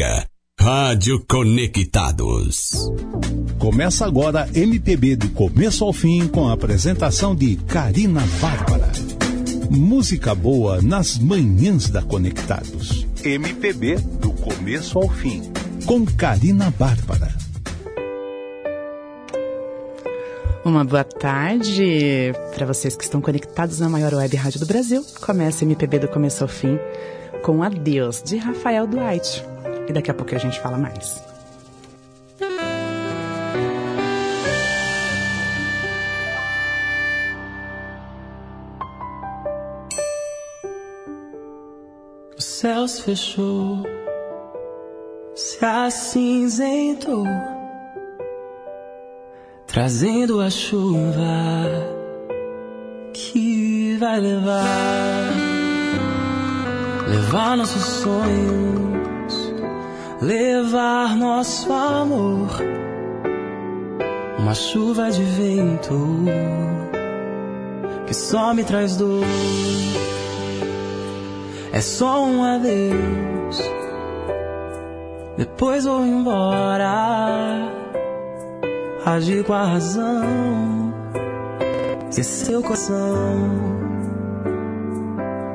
música. Rádio Conectados. Começa agora MPB do começo ao fim com a apresentação de Karina Bárbara. Música boa nas manhãs da Conectados. MPB do começo ao fim com Karina Bárbara. Uma boa tarde para vocês que estão conectados na maior web rádio do Brasil. Começa MPB do começo ao fim com Adeus de Rafael Duarte. E daqui a pouco a gente fala mais. O céu se fechou, se acinzentou, trazendo a chuva que vai levar, levar nossos sonhos, levar nosso amor. Uma chuva de vento que só me traz dor é só um adeus. Depois vou embora, agir com a razão, ser seu coração.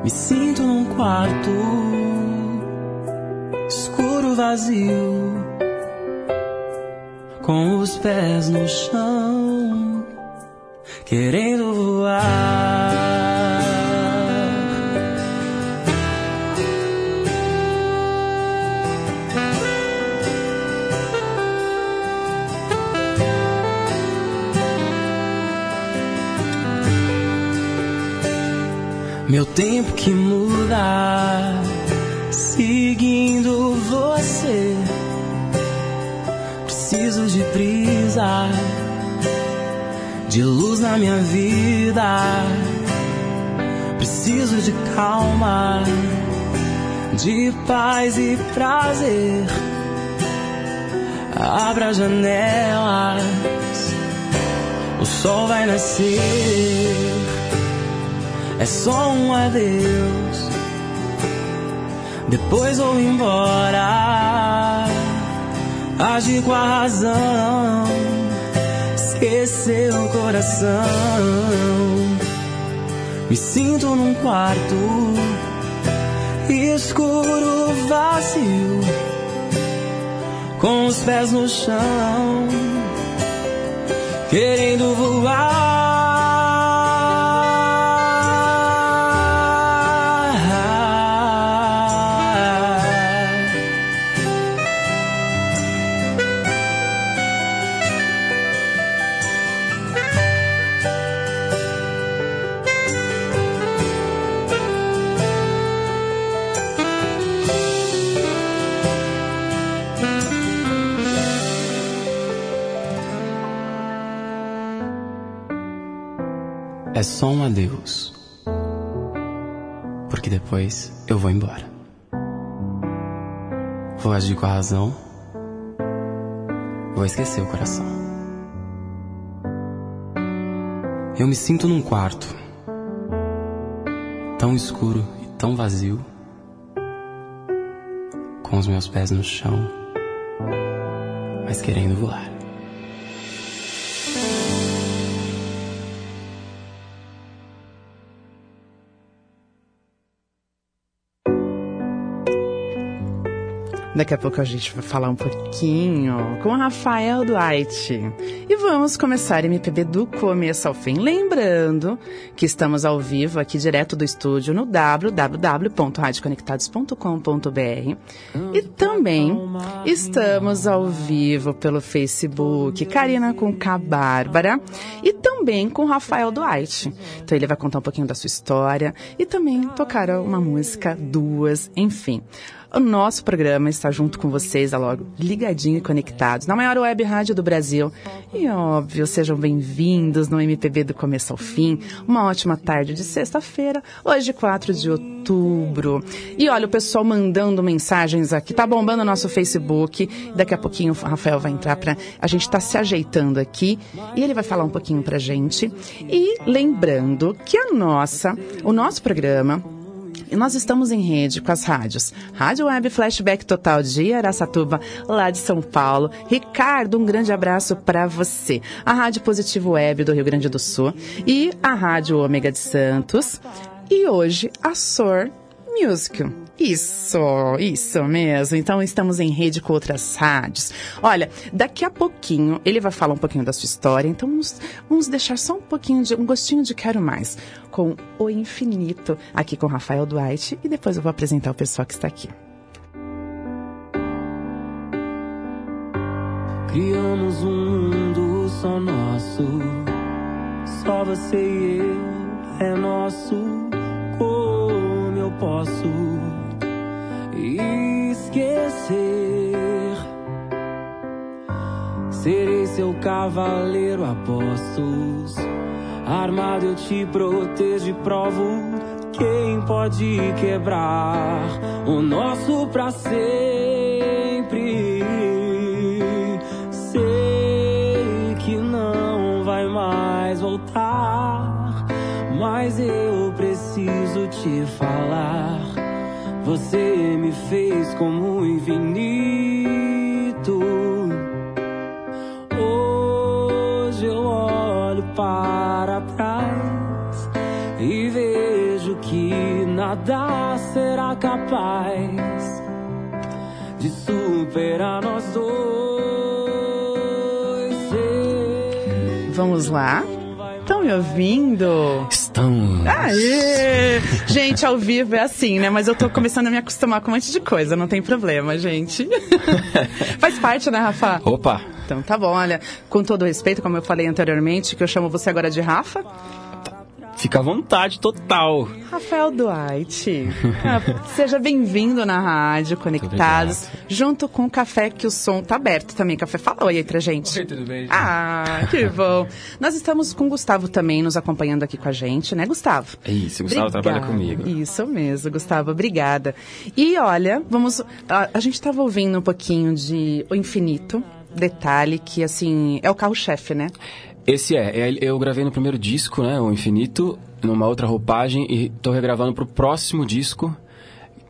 Me sinto num quarto escuro, vazio, com os pés no chão, querendo voar. Meu tempo que muda, de luz na minha vida. Preciso de calma, de paz e prazer. Abra as janelas, o sol vai nascer é só um adeus. Depois vou embora, agir com a razão, esquecer o coração. Me sinto num quarto escuro, vazio, com os pés no chão, querendo voar. É só um adeus. Porque depois eu vou embora. Vou agir com a razão. Vou esquecer o coração. Eu me sinto num quarto tão escuro e tão vazio, com os meus pés no chão, mas querendo voar. Daqui a pouco a gente vai falar um pouquinho com Rafael Duarte. E vamos começar MPB do começo ao fim. Lembrando que estamos ao vivo aqui direto do estúdio no www.radioconectados.com.br e também estamos ao vivo pelo Facebook, Karina com K Bárbara e também com Rafael Duarte. Então ele vai contar um pouquinho da sua história e também tocar uma música, duas, enfim. O nosso programa está junto com vocês, a logo ligadinho e conectados, na maior web rádio do Brasil. E óbvio, sejam bem-vindos no MPB do começo ao fim. Uma ótima tarde de sexta-feira, hoje 4 de outubro. E olha, o pessoal mandando mensagens aqui, tá bombando o nosso Facebook. Daqui a pouquinho o Rafael vai entrar para a gente tá se ajeitando aqui e ele vai falar um pouquinho pra gente. E lembrando que a nossa, o nosso programa E nós estamos em rede com as rádios. Rádio Web Flashback Total de Araçatuba, lá de São Paulo. Ricardo, um grande abraço para você. A Rádio Positivo Web do Rio Grande do Sul e a Rádio Ômega de Santos. E hoje a SOR Music. Isso, isso mesmo. Então estamos em rede com outras rádios. Olha, daqui a pouquinho ele vai falar um pouquinho da sua história, então vamos, vamos deixar só um pouquinho de um gostinho de quero mais com o infinito aqui com Rafael Duarte e depois eu vou apresentar o pessoal que está aqui. Criamos um mundo só nosso, só você e eu é nosso. Posso esquecer? Serei seu cavaleiro a postos, armado eu te protejo e provo quem pode quebrar o nosso pra sempre. Sei que não vai mais voltar, mas eu te falar. Você me fez como o infinito. Hoje eu olho para trás e vejo que nada será capaz de superar nós dois. Vamos lá. Estão me ouvindo? Estamos. Aê! Gente, ao vivo é assim, né? Mas eu tô começando a me acostumar com um monte de coisa, não tem problema, gente. Faz parte, né, Rafa? Opa! Então tá bom, olha, com todo respeito, como eu falei anteriormente, que eu chamo você agora de Rafa. Fica à vontade total. Rafael Duarte, ah, seja bem-vindo na Rádio Conectados, junto com o Café, que o som tá aberto também. Café, fala oi aí pra gente. Oi, tudo bem? Ah, que bom. Nós estamos com o Gustavo também nos acompanhando aqui com a gente, né, Gustavo? É isso, o Gustavo trabalha Obrigada. comigo. Isso mesmo, Gustavo, obrigada. E olha, vamos. A, a gente estava ouvindo um pouquinho de O Infinito, detalhe que, assim, é o carro-chefe, né? Esse é, é, eu gravei no primeiro disco, né, o Infinito, numa outra roupagem e tô regravando pro próximo disco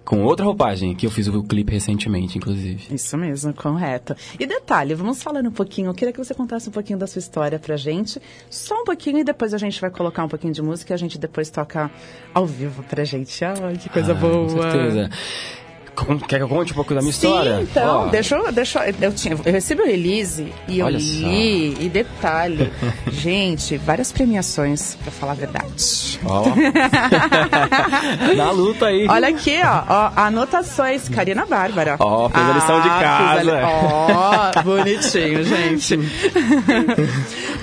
com outra roupagem, que eu fiz o clipe recentemente, inclusive. Isso mesmo, correto. E detalhe, vamos falando um pouquinho, eu queria que você contasse um pouquinho da sua história pra gente, só um pouquinho, e depois a gente vai colocar um pouquinho de música e a gente depois toca ao vivo pra gente. Ai, que coisa Ah, boa. Com certeza. Quer que eu conte um pouco da minha Sim, história? então, Ó, deixa eu, deixa eu, eu, tinha, eu recebi o release e eu Olha só. li, e detalhe, gente, várias premiações, pra falar a verdade. Ó. Na luta aí. Olha aqui, ó, ó anotações, Karina Bárbara. Ó, fez a lição de Ah, casa. a li- Ó, bonitinho, gente.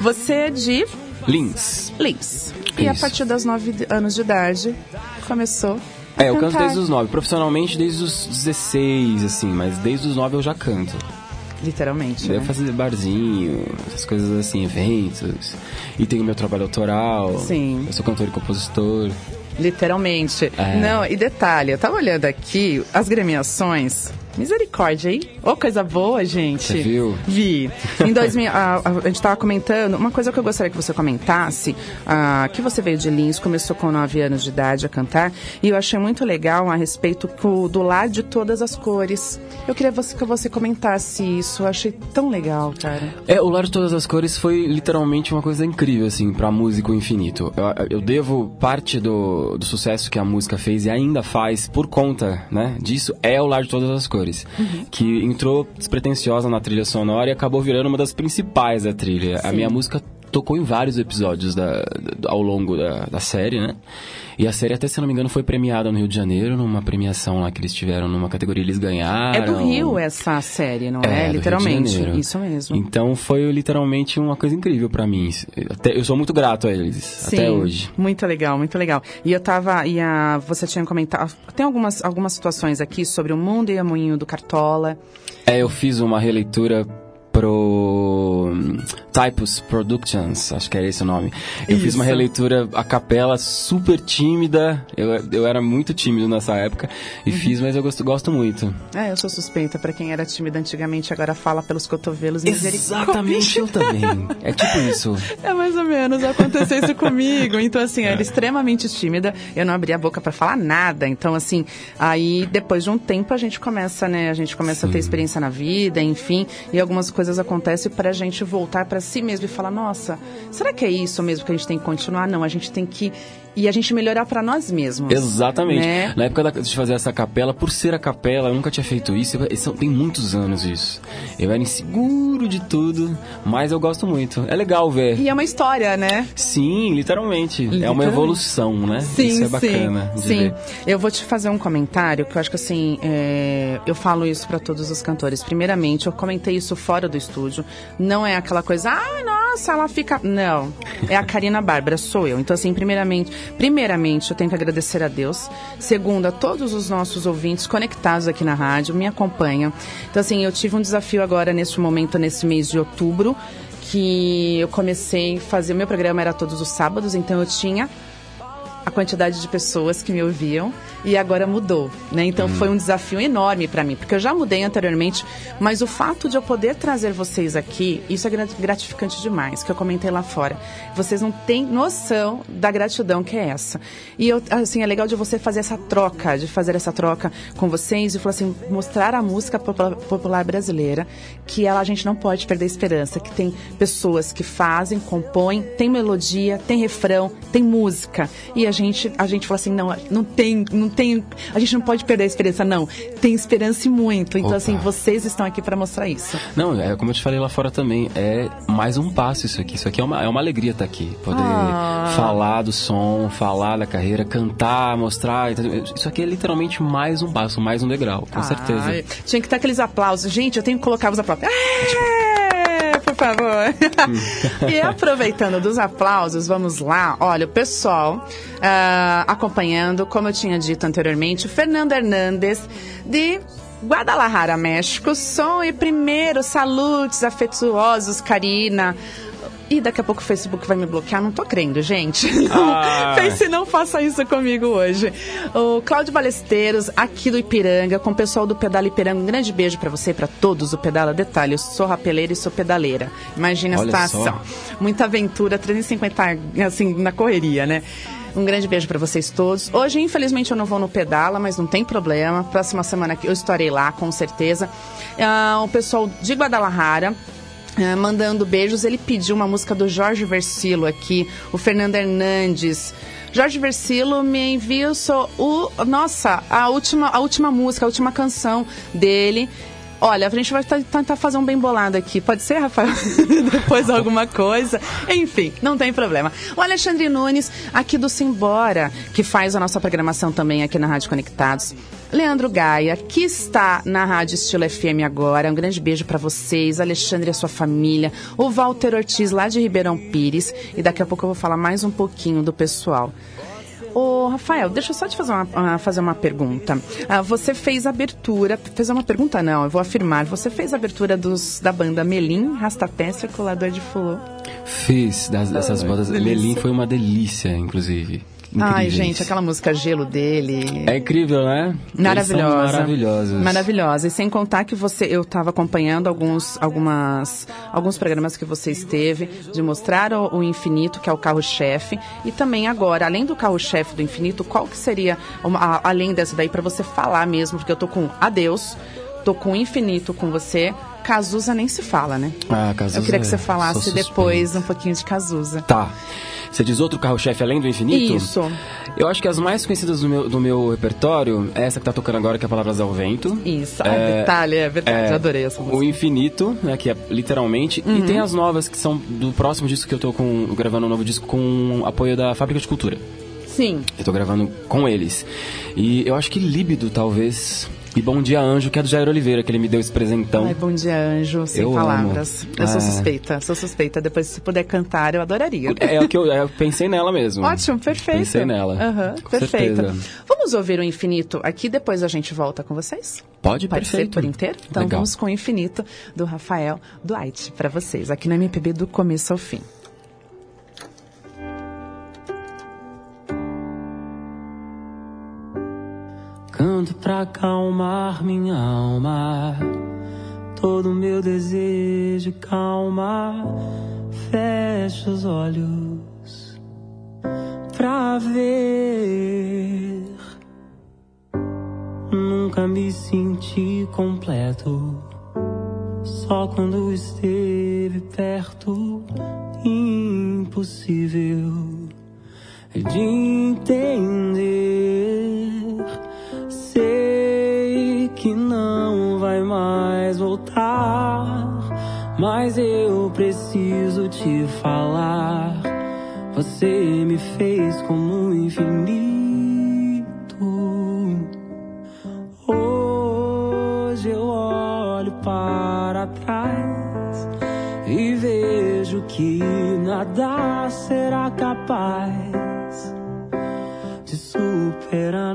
Você é de Lins. Lins. E a Isso. partir dos 9 anos de idade, começou a É, eu canto cantar. desde os 9. Profissionalmente desde os 16, assim, mas desde os 9 eu já canto. Literalmente, Daí eu né? fazia barzinho, essas coisas assim, eventos. E tenho meu trabalho autoral. Sim. Eu sou cantor e compositor. Literalmente. É. Não, e detalhe, eu tava olhando aqui as gremiações. Misericórdia, hein? Ô, coisa boa, gente. Você viu? Vi. Em 2000, a, a, gente tava comentando, uma coisa que eu gostaria que você comentasse, ah, que você veio de Lins, começou com 9 anos de idade a cantar, e eu achei muito legal a respeito co- do lar de todas as cores. Eu queria você, que você comentasse isso, eu achei tão legal, cara. É, o Lar de Todas as Cores foi literalmente uma coisa incrível, assim, pra músico infinito. Eu, eu devo parte do, do sucesso que a música fez e ainda faz por conta, né, disso, é o Lar de Todas as Cores. Que entrou despretensiosa na trilha sonora e acabou virando uma das principais da trilha. A Sim. minha música tocou em vários episódios da, da- ao longo da, da série, né? E a série, até se não me engano, foi premiada no Rio de Janeiro, numa premiação lá que eles tiveram, numa categoria eles ganharam. É do Rio essa série, não é? É, Literalmente. Isso mesmo. Então foi literalmente uma coisa incrível pra mim. Até, eu sou muito grato a eles, até hoje. Muito legal, muito legal. E eu tava. E a, você tinha comentado. Tem algumas, algumas situações aqui sobre o mundo e a moinho do Cartola. É, eu fiz uma releitura pro Typus Productions, acho que era esse o nome. Eu fiz uma Isso. releitura a capela super tímida. Eu, eu era muito tímido nessa época e Uhum. fiz, mas eu gosto, gosto muito. É, eu sou suspeita. Pra quem era tímida antigamente, agora fala pelos cotovelos. Exatamente, eu também. É tipo isso. É mais ou menos, aconteceu isso comigo. Então, assim, eu É. era extremamente tímida, eu não abria a boca pra falar nada. Então, assim, aí depois de um tempo a gente começa, né? A gente começa a ter experiência na vida, enfim, e algumas coisas acontecem pra gente voltar pra si mesmo e falar: nossa, será que é isso mesmo que a gente tem que continuar? Não, a gente tem que. E a gente melhorar pra nós mesmos. Exatamente. Né? Na época da- de fazer essa capela, por ser a capela, eu nunca tinha feito isso. Eu- isso- tem muitos anos isso. Eu era inseguro de tudo, mas eu gosto muito. É legal ver. E é uma história, né? Sim, literalmente. É uma Literalmente. evolução, né? Sim, isso é bacana sim. sim. ver. Eu vou te fazer um comentário que eu acho que assim, é, eu falo isso pra todos os cantores. Primeiramente, eu comentei isso fora do estúdio. Não é aquela coisa, ai, nossa, ela fica. Não. É a Karina Bárbara, sou eu. Então, assim, primeiramente, primeiramente, eu tenho que agradecer a Deus. Segundo, a todos os nossos ouvintes conectados aqui na rádio, me acompanham. Então, assim, eu tive um desafio agora neste momento, nesse mês de outubro, que eu comecei a fazer. Meu programa era todos os sábados, então eu tinha a quantidade de pessoas que me ouviam e agora mudou, né? Então foi um desafio enorme para mim, porque eu já mudei anteriormente, mas o fato de eu poder trazer vocês aqui, isso é gra- gratificante demais, que eu comentei lá fora. Vocês não têm noção da gratidão que é essa. E eu, assim, é legal de você fazer essa troca, de fazer essa troca com vocês e falar assim, mostrar a música popula- popular brasileira, que ela a gente não pode perder a esperança, que tem pessoas que fazem, compõem, tem melodia, tem refrão, tem música. E a gente, a gente fala assim, não, não tem, não tem, a gente não pode perder a esperança, não. Tem esperança e muito. Então Opa. assim, vocês estão aqui para mostrar isso. Não, é como eu te falei lá fora também, é mais um passo isso aqui. Isso aqui é uma, é uma alegria estar aqui. Poder Ah. falar do som, falar da carreira, cantar, mostrar. entendeu? Isso aqui é literalmente mais um passo, mais um degrau, com certeza. Ai, tinha que ter aqueles aplausos. Gente, eu tenho que colocar os aplausos. É, por favor. e aproveitando dos aplausos, vamos lá. Olha, o pessoal ah, acompanhando, como eu tinha dito anteriormente, o Fernando Hernandes de Guadalajara, México. Som e primeiro, saludos afetuosos, Karina. E daqui a pouco o Facebook vai me bloquear, não tô crendo, gente. Ah. Face não faça isso comigo hoje. O Cláudio Balesteiros, aqui do Ipiranga, com o pessoal do Pedala Ipiranga. Um grande beijo pra você e pra todos. O Pedala Detalhe, eu sou rapeleira e sou pedaleira. Imagina a Olha situação. Muita aventura, 350, assim, na correria, né? Um grande beijo pra vocês todos. Hoje, infelizmente, eu não vou no Pedala, mas não tem problema. Próxima semana eu estarei lá, com certeza. Ah, o pessoal de Guadalajara, ah, mandando beijos. Ele pediu uma música do Jorge Versilo aqui, o Fernando Hernandes. Jorge Versilo me envia o. Nossa, a última, a última música, a última canção dele. Olha, a gente vai t- tentar fazer um bem bolado aqui. Pode ser, Rafael? Depois alguma coisa. Enfim, não tem problema. O Alexandre Nunes, aqui do Simbora, que faz a nossa programação também aqui na Rádio Conectados. Leandro Gaia, que está na Rádio Estilo FM agora. Um grande beijo para vocês, Alexandre e a sua família. O Walter Ortiz, lá de Ribeirão Pires. E daqui a pouco eu vou falar mais um pouquinho do pessoal. Ô, Rafael, deixa eu só te fazer uma, ah, fazer uma pergunta. Ah, você fez a abertura, fez uma pergunta não, eu vou afirmar. Você fez a abertura dos, da banda Melim, Rastapé, Circulador de Fulô. Fiz das, dessas bandas. Melim foi uma delícia, inclusive. Ai, gente, aquela música Gelo dele. É incrível, né? Maravilhosa. maravilhosos. Maravilhosa. E sem contar que você, eu estava acompanhando alguns, algumas, alguns programas que você esteve de mostrar o, o infinito, que é o carro-chefe, e também agora, além do carro-chefe do infinito, qual que seria, uma- a- além dessa daí, para você falar mesmo, porque eu tô com Adeus, tô com o infinito com você. Cazuza nem se fala, né? Ah, Cazuza, Eu queria que você sou falasse depois um pouquinho de Cazuza. Tá. Você diz outro carro-chefe além do infinito? Isso. Eu acho que as mais conhecidas do meu, do meu repertório é essa que tá tocando agora, que é Palavras ao Vento. Isso. Ah, detalhe, é verdade. é, adorei essa música. Uhum. O Infinito, né, que é literalmente. E tem as novas que são do próximo disco que eu tô com, gravando um novo disco com apoio da Fábrica de Cultura. Sim. Eu tô gravando com eles. E eu acho que Líbido, talvez. E Bom Dia Anjo, que é do Jair Oliveira, que ele me deu esse presentão. Ai, bom dia, anjo, sem Eu palavras. amo. Eu sou É. suspeita, sou suspeita. Depois, se puder cantar, eu adoraria. É, é o que eu, é, eu pensei nela mesmo. Ótimo, perfeito. Pensei nela. Com perfeito. certeza. Vamos ouvir o Infinito aqui, depois a gente volta com vocês? Pode, Pode ser perfeito. por inteiro? Então Legal. vamos com o Infinito do Rafael Duarte para vocês, aqui no MPB do começo ao fim. Canto pra acalmar minha alma. Todo meu desejo calma. Fecho os olhos pra ver. Nunca me senti completo. Só quando esteve perto. Impossível de entender. Mas eu preciso te falar. Você me fez como um infinito. Hoje eu olho para trás e vejo que nada será capaz de superar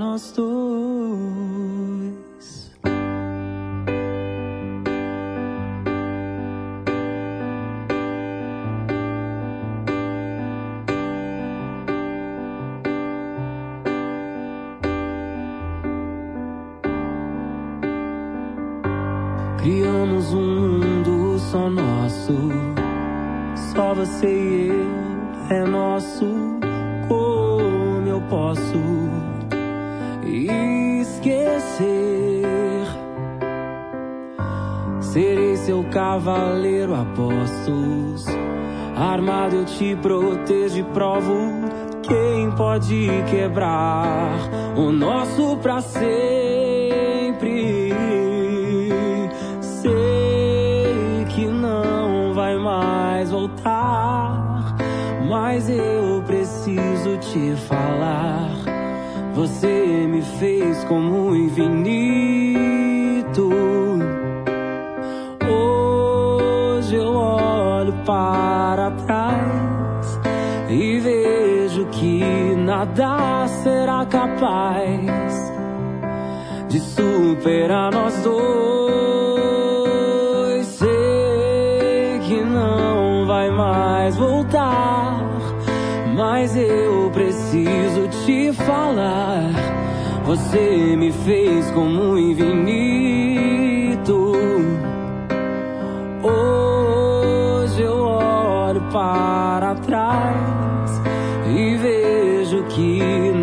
te protejo e provo. Quem pode quebrar o nosso pra sempre? Sei que não vai mais voltar, mas eu preciso te falar. Você me fez como infinito. Que nada será capaz de superar nós dois. Sei que não vai mais voltar, mas eu preciso te falar. Você me fez como um infinito. Hoje eu olho para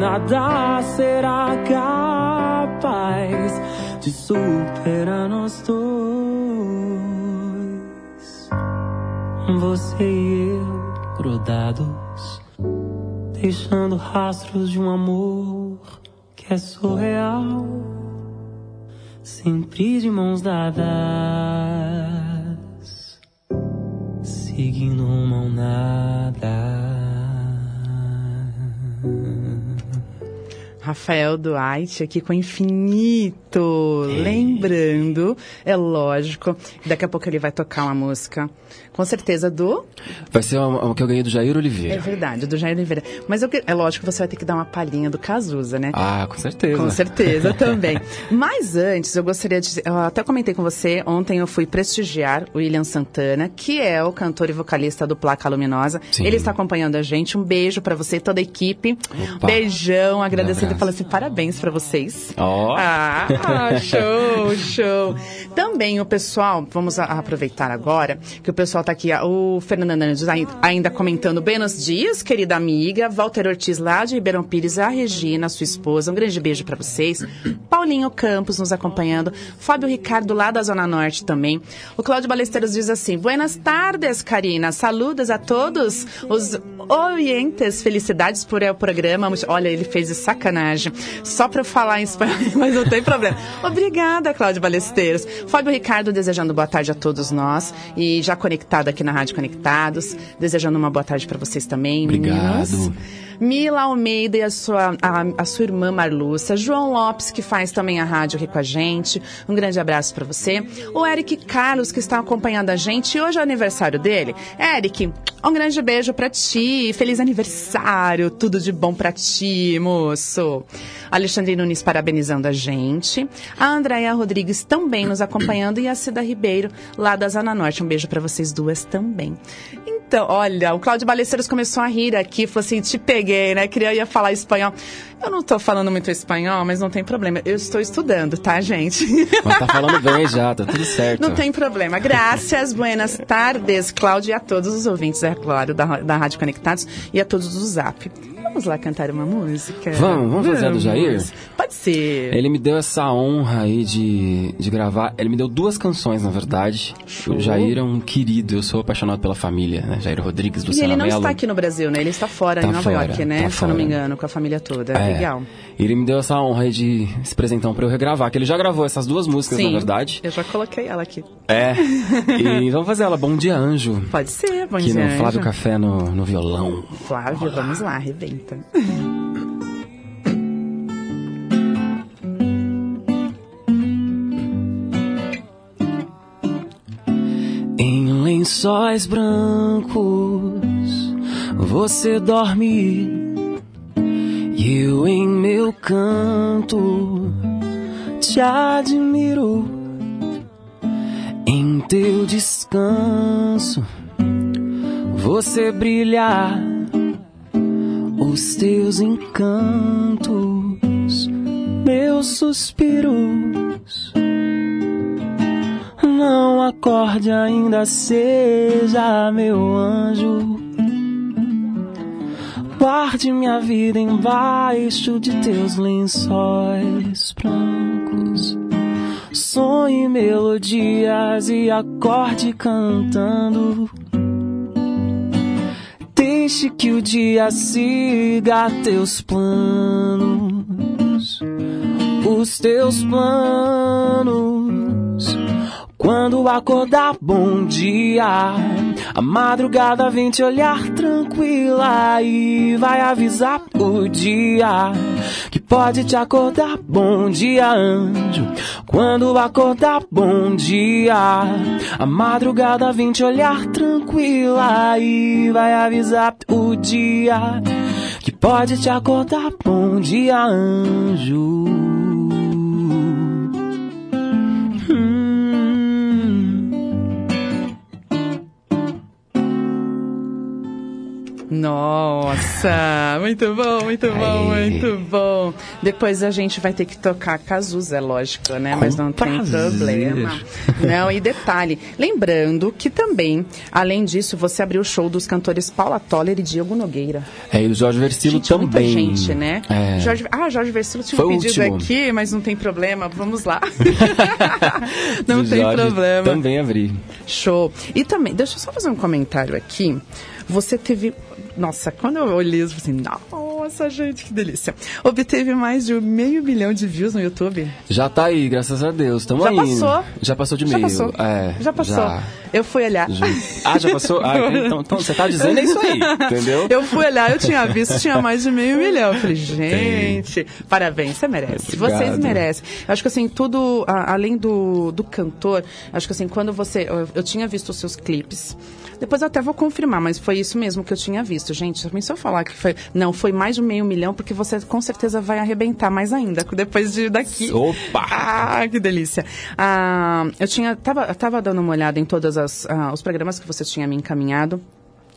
nada será capaz de superar nós dois. Você e eu grudados, deixando rastros de um amor que é surreal, sempre de mãos dadas, seguindo uma nada. Rafael Duarte aqui com Infinito. Lembrando, é lógico, daqui a pouco ele vai tocar uma música, com certeza do. Vai ser uma, uma que eu ganhei do Jair É Oliveira. verdade, do Jair Oliveira. Mas eu é lógico que você vai ter que dar uma palhinha do Cazuza, né? Ah, com certeza. Com certeza, também. Mas antes, eu gostaria de. Eu até comentei com você, ontem eu fui prestigiar o William Santana, que é o cantor e vocalista do Placa Luminosa. Sim. Ele está acompanhando a gente. Um beijo pra você e toda a equipe. Opa. Beijão, agradecendo e falando assim: parabéns pra vocês. Ó. Ah, show, show. Também o pessoal, vamos aproveitar agora, que o pessoal tá aqui, o Fernando Hernandes ai- ainda comentando Buenos dias, querida amiga, Walter Ortiz lá de Ribeirão Pires, a Regina, sua esposa, um grande beijo pra vocês. Paulinho Campos nos acompanhando, Fábio Ricardo lá da Zona Norte também. O Cláudio Balesteiros diz assim, Buenas tardes, Karina, saludos a todos os orientes, felicidades por el programa. Olha, ele fez de sacanagem. Só para falar em espanhol, mas não tem problema. Obrigada, Cláudia Balesteiros. Fábio Ricardo desejando boa tarde a todos nós e já conectado aqui na Rádio Conectados, desejando uma boa tarde para vocês também, Obrigado. Mila Almeida e a sua, a, a sua irmã Marluça. João Lopes, que faz também a rádio aqui com a gente. Um grande abraço para você. O Eric Carlos, que está acompanhando a gente. E hoje é o aniversário dele. Eric, um grande beijo para ti. Feliz aniversário. Tudo de bom para ti, moço. Alexandre Nunes parabenizando a gente. A Andréia Rodrigues também nos acompanhando. E a Cida Ribeiro, lá da Zona Norte. Um beijo para vocês duas também. Então, olha, o Cláudio Balesteiros começou a rir aqui, falou assim, te peguei, né? Queria ia falar espanhol. Eu não tô falando muito espanhol, mas não tem problema. Eu estou estudando, tá, gente? Mas tá falando bem já, tá tudo certo. Não tem problema. Graças, buenas tardes, Cláudio, e a todos os ouvintes, é claro, da, da Rádio Conectados e a todos do Zap. Vamos lá cantar uma música? Vamos, vamos fazer a do Jair? Pode ser. Ele me deu essa honra aí de, de gravar. Ele me deu duas canções, na verdade. O Jair é um querido, eu sou apaixonado pela família, né? Jair Rodrigues, E Luciana ele não Mello. está aqui no Brasil, né? Ele está fora, Tá em Nova fora, York, né? tá Se eu não me engano, com a família toda. É. Legal. Ele me deu essa honra de se apresentar pra eu regravar, que ele já gravou essas duas músicas, Sim, na verdade. eu já coloquei ela aqui. É. E vamos fazer ela, Bom Dia Anjo. Pode ser, bom Aqui dia. no Flávio Anjo. Café no, no violão. Flávio, vamos lá, arrebenta. Em lençóis brancos você dorme eu em meu canto te admiro. Em teu descanso você brilha, os teus encantos, meus suspiros. Não acorde ainda, seja meu anjo. Guarde minha vida embaixo de teus lençóis brancos. Sonhe melodias e acorde cantando. Deixe que o dia siga teus planos, os teus planos. Quando acordar, bom dia. A madrugada vem te olhar tranquila e vai avisar o dia que pode te acordar. Bom dia, anjo. Quando acordar, bom dia. A madrugada vem te olhar tranquila e vai avisar o dia que pode te acordar. Bom dia, anjo. Nossa, muito bom, muito bom, Aí. muito bom. Depois a gente vai ter que tocar Cazuza, é lógico, né? Mas não tem prazer. problema. Não, e detalhe, lembrando que também, além disso, você abriu o show dos cantores Paula Toller e Diego Nogueira. É, e o Jorge Versilo Gente, também. muita gente, né? É. Jorge, ah, Jorge Versilo tinha Foi um pedido último. aqui, mas não tem problema, vamos lá. não tem Jorge problema. Também abri. Show. E também, deixa eu só fazer um comentário aqui. Você teve. Nossa, quando eu olhei isso, assim, nossa, gente, que delícia. Obteve mais de meio milhão de views no YouTube. Já tá aí, graças a Deus. Tamo Já aí. passou. Já passou de Já meio. passou. É, já passou. já. Eu fui olhar. Já. Ah, já passou? Ah, então, então você tá dizendo isso aí, entendeu? Eu fui olhar, eu tinha visto, tinha mais de meio milhão. Eu falei, gente, parabéns, você merece. Obrigado. Vocês merecem. Eu acho que assim, tudo, a- além do, do cantor, acho que assim, quando você. Eu, eu tinha visto os seus clipes. Depois eu até vou confirmar, mas foi isso mesmo que eu tinha visto. Gente, também se eu falar que foi. Não, foi mais de meio milhão, porque você com certeza vai arrebentar mais ainda depois de daqui. Opa! Ah, que delícia. Ah, eu tinha, tava, tava dando uma olhada em todos os programas que você tinha me encaminhado.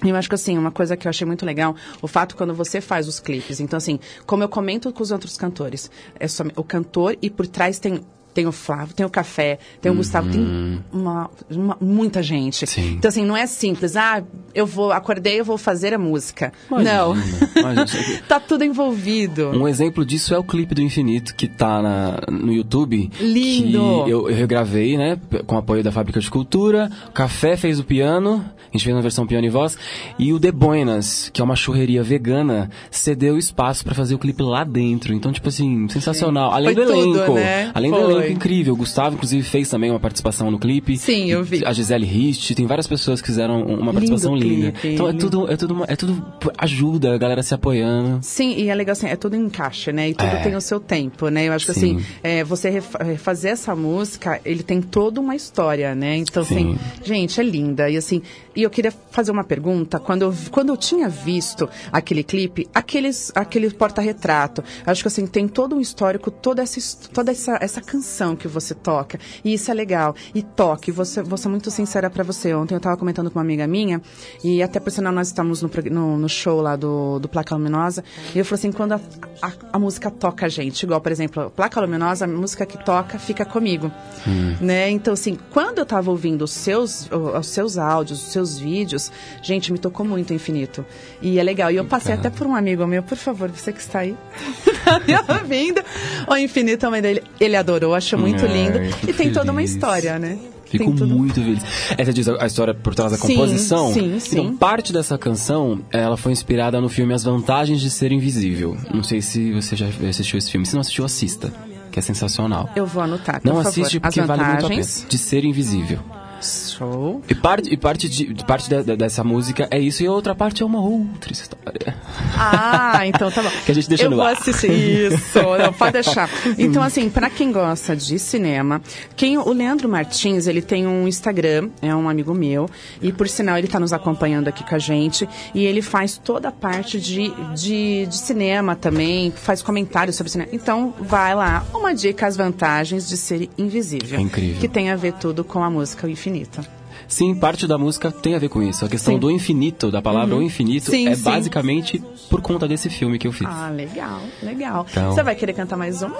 E eu acho que assim, uma coisa que eu achei muito legal, o fato quando você faz os clipes. Então, assim, como eu comento com os outros cantores, é só o cantor e por trás tem tem o Flávio, tem o Café, tem o Gustavo, tem uma, uma- muita gente. Sim. Então, assim, não é simples. Ah, eu vou, acordei, eu vou fazer a música. não. Imagina, imagina. tá tudo envolvido. Um exemplo disso é o clipe do Infinito, que tá na- no YouTube. Lindo! Que eu, eu regravei, né? Com apoio da Fábrica de Cultura. O Café fez o piano, a gente fez uma versão piano e voz. E o The Buenas, que é uma churreria vegana, cedeu espaço pra fazer o clipe lá dentro. Então, tipo assim, sensacional. Além Foi do tudo, elenco. né? Além do Foi. Elenco incrível. O Gustavo, inclusive, fez também uma participação no clipe. Sim, eu vi. A Gisele Rist, tem várias pessoas que fizeram uma participação linda. clipe, Então é lindo. tudo, é tudo, uma- é tudo ajuda, a galera se apoiando. Sim, e é legal assim, é tudo em né? E tudo É. tem o seu tempo, né? Eu acho que Sim. assim, é, você refa- refazer essa música, ele tem toda uma história, né? Então, assim, Sim. gente, é linda. E assim, e eu queria fazer uma pergunta. Quando eu, quando eu tinha visto aquele clipe, aqueles, aquele porta-retrato, acho que assim, tem todo um histórico, toda essa, toda essa, essa canção que você toca. E isso é legal. E toque, você, vou ser muito sincera pra você. Ontem eu tava comentando com uma amiga minha, e até por sinal nós estamos no, no, no show lá do, do Placa Luminosa, e eu falei assim, quando a, a, a música toca a gente, igual, por exemplo, Placa Luminosa, a música que toca fica comigo. Né? Então, assim, quando eu tava ouvindo os seus, os seus áudios, os seus vídeos, gente, me tocou muito o infinito. E é legal. E eu passei até por um amigo meu, por favor, você que está aí, me ouvindo. O infinito também dele, ele adorou, achou muito lindo. E tem toda uma história, né? Fico muito feliz. Essa diz a história por trás da Sim, composição. sim, sim. Então, parte dessa canção, ela foi inspirada no filme As Vantagens de Ser Invisível. Não sei se você já assistiu esse filme. Se não assistiu, assista. Que é sensacional. Eu vou anotar, Não assiste As porque vale muito a pena. De ser invisível. Show. E parte, e parte, de, de- parte de- de- dessa música é isso, e a outra parte é uma outra história. Ah, então tá bom. Que a gente deixa Eu no ar. isso, não, pode deixar. Então, assim, pra quem gosta de cinema, quem, o Leandro Martins, ele tem um Instagram, é um amigo meu, e por sinal ele tá nos acompanhando aqui com a gente, e ele faz toda a parte de, de, de cinema também, faz comentários sobre cinema. Então, vai lá, uma dica, as vantagens de ser invisível. É incrível. Que tem a ver tudo com a música O Infinito. Sim, parte da música tem a ver com isso. A questão Sim. do infinito, da palavra o infinito, Sim, é sim. basicamente por conta desse filme que eu fiz. Ah, legal, legal. Então- Você vai querer cantar mais uma?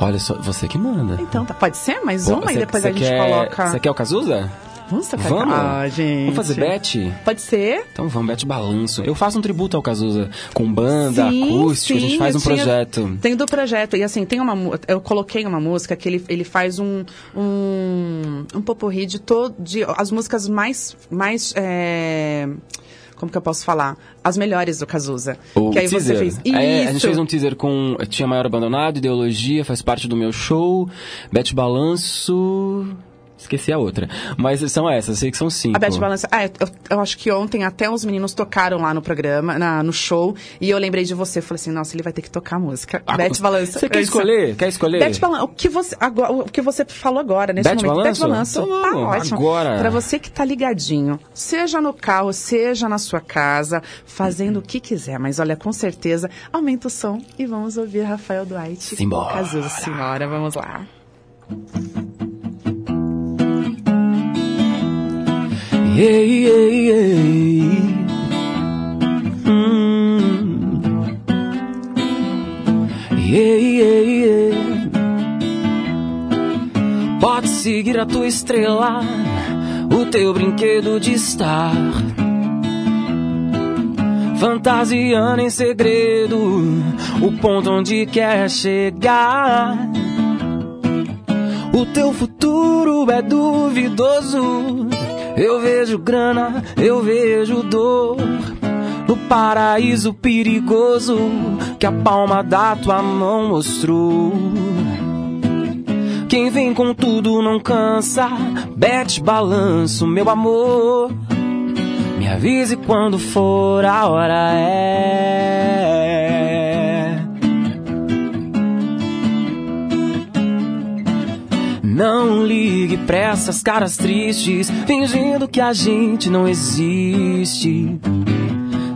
Olha só, você que manda. Então, tá, pode ser mais Pô, uma e cê- depois cê a gente quer, coloca. Você quer o Cazuza? Vamos? Vamos? Ah, gente. Vamos fazer bet? Pode ser? Então vamos, bet balanço. Eu faço um tributo ao Cazuza, com banda, Sim, acústico, a gente sim, faz um tinha- projeto. Tem do projeto. E assim, tem uma eu coloquei uma música que ele, ele faz um um, um poporri de todo de as músicas mais mais é, como que eu posso falar? As melhores do Cazuza. O que aí teaser. você fez. É, a gente fez um teaser com Tinha Maior Abandonado, Ideologia, faz parte do meu show, Bet Balanço... Esqueci a outra. Mas são essas, sei que são cinco. A Beth Balança. Ah, eu, eu acho que ontem até os meninos tocaram lá no programa, na, no show, e eu lembrei de você. Falei assim, nossa, ele vai ter que tocar a música. Ah, Beth Balança. Você quer escolher? Quer escolher? Beth Balança, o que você, agora, o que você falou agora, nesse Beth momento. Balanço? Beth Balanço. Então tá ótimo. agora. Pra você que tá ligadinho, seja no carro, seja na sua casa, fazendo o que quiser, mas olha, com certeza, aumenta o som e vamos ouvir Rafael Duarte. Simbora. Cazuza, senhora, vamos lá. Ei, ei, ei. Hum. Ei, ei, ei. Pode seguir a tua estrela, o teu brinquedo de estar. Fantasiando em segredo o ponto onde quer chegar. O teu futuro é duvidoso. Eu vejo grana, eu vejo dor. No paraíso perigoso que a palma da tua mão mostrou. Quem vem com tudo não cansa, bete balanço, meu amor. Me avise quando for a hora é. Não ligue pra essas caras tristes, fingindo que a gente não existe.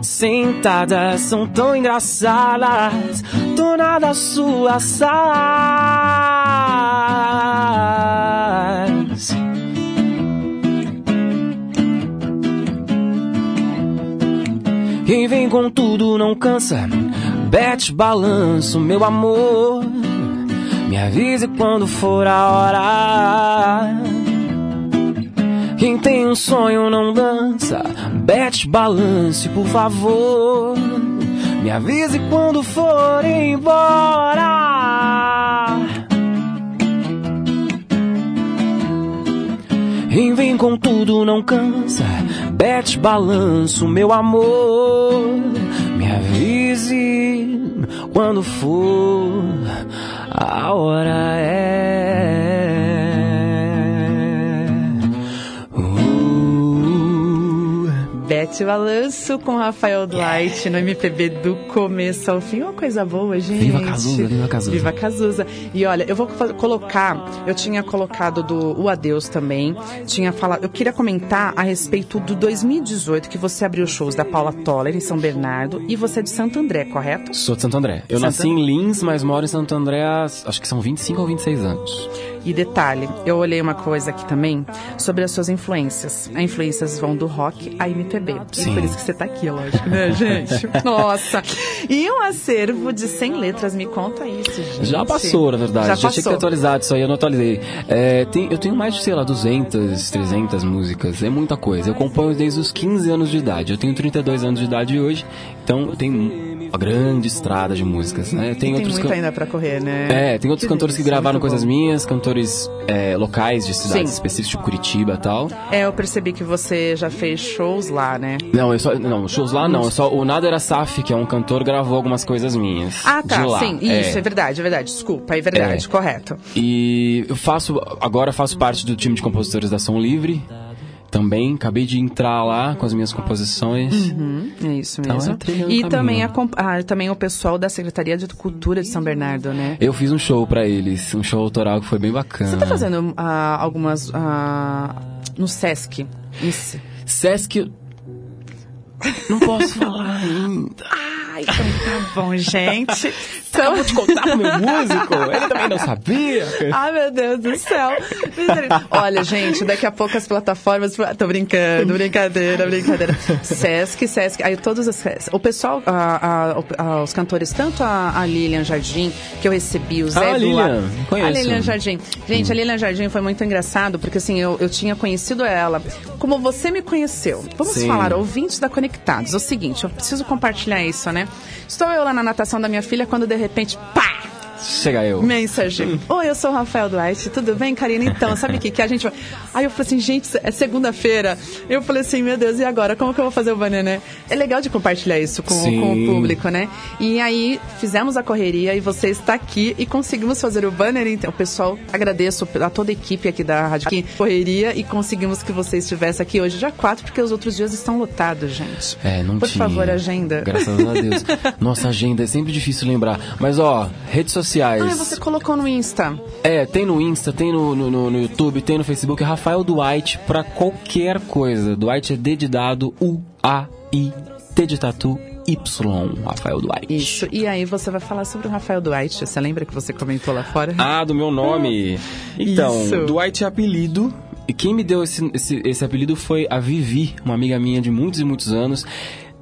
Sentadas são tão engraçadas, dona das suas alas. Quem vem com tudo não cansa, bete balanço, meu amor. Me avise quando for a hora. Quem tem um sonho não dança. Bete balance, por favor. Me avise quando for embora. E vem com tudo, não cansa. Bete balanço, meu amor. Me avise quando for a hora é. Bete Balanço com Rafael Duarte no MPB do começo ao fim. Uma coisa boa, gente. Viva Cazuza, viva Cazuza. Viva Cazuza. E olha, eu vou colocar, eu tinha colocado do O Adeus também, tinha falado, eu queria comentar a respeito do 2018 que você abriu shows da Paula Toller em São Bernardo e você é de Santo André, correto? Sou de Santo André. Eu Santo nasci em Lins, mas moro em Santo André há, acho que são 25 ou 26 anos. E detalhe, eu olhei uma coisa aqui também sobre as suas influências. As influências vão do rock à MPB. Sim. por isso que você tá aqui, lógico, né, gente? Nossa! E um acervo de 100 letras, me conta isso, gente. Já passou, na verdade. Já Já, tinha que passou. atualizado isso aí, eu não atualizei. É, tem- eu tenho mais de, sei lá, 200, 300 músicas. É muita coisa. Eu componho desde os 15 anos de idade. Eu tenho 32 anos de idade hoje, então eu tenho uma grande estrada de músicas, né? Tem outros muito can- ainda pra correr, né? É, tem outros cantores que gravaram coisas bom. minhas, cantores é, locais de cidades Sim. específicas, tipo Curitiba e tal. É, eu percebi que você já fez shows lá, né? Não, eu só, não, shows lá não, só, o Nader Asaf, que é um cantor, gravou algumas coisas minhas. Ah, tá, sim, isso, é. verdade, é verdade. Desculpa, é verdade, É. correto. E eu faço, agora faço parte do time de compositores da Som Livre. Também, acabei de entrar lá com as minhas composições. Hum, é isso Então, mesmo. é trilhando e também, a, ah, também o pessoal da Secretaria de Cultura de São Bernardo, né? Eu fiz um show pra eles, um show autoral que foi bem bacana. Você tá fazendo ah, algumas ah, no Sesc? Isso. Sesc. Não posso falar ainda. Ai, então tá bom, gente. Então, Vou te contar pro meu músico, ele também não sabia. Ai, meu Deus do céu. Olha, gente, daqui a pouco as plataformas. Tô brincando, brincadeira, brincadeira. Sesc, Sesc. Aí todos os. O pessoal, ah, o- ah, os cantores, tanto a, a Lilian Jardim, que eu recebi, o Zé Ah, a Lilian, conheço. A Lilian Jardim. Gente, a Lilian Jardim foi muito engraçado, porque assim, eu, eu tinha conhecido ela como você me conheceu. Vamos Sim. falar, ouvintes da Conectados. É o seguinte, eu preciso compartilhar isso, né? Estou eu lá na natação da minha filha quando de repente, pá! Chega eu. Mensagem. Oi, eu sou o Rafael Duarte, tudo bem, Karina? Então, sabe o que, que a gente vai. Aí eu falei assim, gente, é segunda-feira. Eu falei assim, meu Deus, e agora? Como que eu vou fazer o banner, né? É legal de compartilhar isso com, com o público, né? E aí fizemos a correria e você está aqui e conseguimos fazer o banner. Então, pessoal, agradeço a toda a equipe aqui da Rádio Correria e conseguimos que você estivesse aqui hoje, dia 4, porque os outros dias estão lotados, gente. É, não Por tinha. favor, agenda. Graças a Deus. Nossa agenda é sempre difícil lembrar. Mas ó, redes sociais. Ah, você colocou no Insta. É, tem no Insta, tem no, no, no- YouTube, tem no Facebook. Rafael Dwight pra qualquer coisa. Dwight é D de dado, U, A, I, T de tatu, Y. Rafael Dwight. Isso. E aí você vai falar sobre o Rafael Duarte. Você lembra que você comentou lá fora? Ah, do meu nome. Então, Isso. Dwight é apelido. E quem me deu esse, esse, esse apelido foi a Vivi, uma amiga minha de muitos e muitos anos.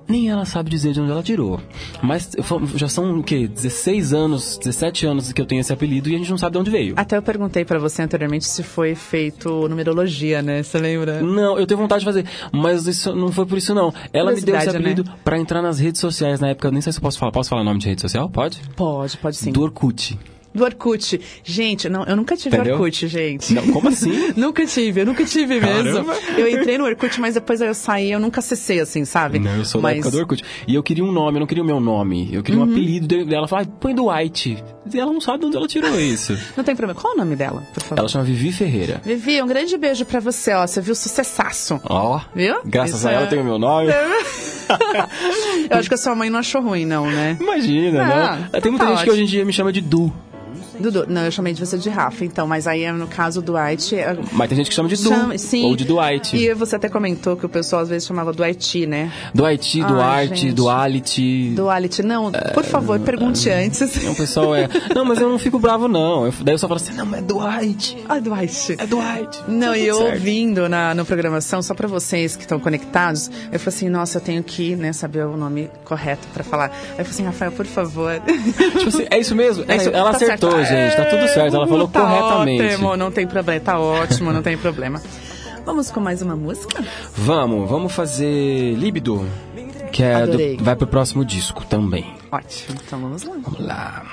Nem ela sabe dizer de onde ela tirou. Mas já são o quê? 16 anos, 17 anos que eu tenho esse apelido e a gente não sabe de onde veio. Até eu perguntei pra você anteriormente se foi feito numerologia, né? Você lembra? Não, eu tenho vontade de fazer, mas isso não foi por isso não. Ela me deu esse Curiosidade, apelido pra entrar nas redes sociais na época. Eu nem sei se eu posso falar. Posso falar nome de rede social? Pode? Pode, pode sim. Do Orkut. Do Orkut. Gente, não, eu nunca tive Entendeu? Orkut, gente. Não, como assim? nunca tive, eu nunca tive mesmo. Caramba. Eu entrei no Orkut, mas depois eu saí, eu nunca acessei, assim, sabe? Não, eu sou da mas... época do Orkut. E eu queria um nome, eu não queria o meu nome. Eu queria um apelido de- dela. Ah, põe Dwight. E ela não sabe de onde ela tirou isso. Não tem problema. Qual o nome dela, por favor? ela chama Vivi Ferreira. Vivi, um grande beijo pra você, ó. Você viu sucessaço. Ó, Viu? graças Isso a ela é- eu tenho meu nome. Eu acho que a sua mãe não achou ruim, não, né? Imagina, Ah, né? então Tem muita tá gente que hoje em dia me chama de Du. Dudu, não, eu chamei de você de Rafa, então, mas aí é no caso do Dwight. é- Mas tem gente que chama de Du. Chama- sim. Ou de Dwight. E você até comentou que o pessoal às vezes chamava Dwight, né? Dwight, Duarte. Duality. Duality. Não, por favor, pergunte antes. O pessoal é. Não, mas eu não fico bravo, não. Eu- daí eu só falo assim: não, mas é Dwight. Ah, Dwight. É Dwight. Não, e eu certo. ouvindo na no programação, só pra vocês que estão conectados, eu falei assim, nossa, eu tenho que né, saber o nome correto pra falar. Aí eu falei assim, Rafael, por favor. Tipo assim, é isso mesmo? É isso- Ela Tá certo. acertou, Ah, gente, tá tudo certo. Ela falou tá corretamente. Ótimo, não tem problema, tá ótimo, não tem problema. Vamos com mais uma música? Vamos, vamos fazer Líbido, que é do, vai pro próximo disco também. Ótimo, então vamos lá. Vamos lá.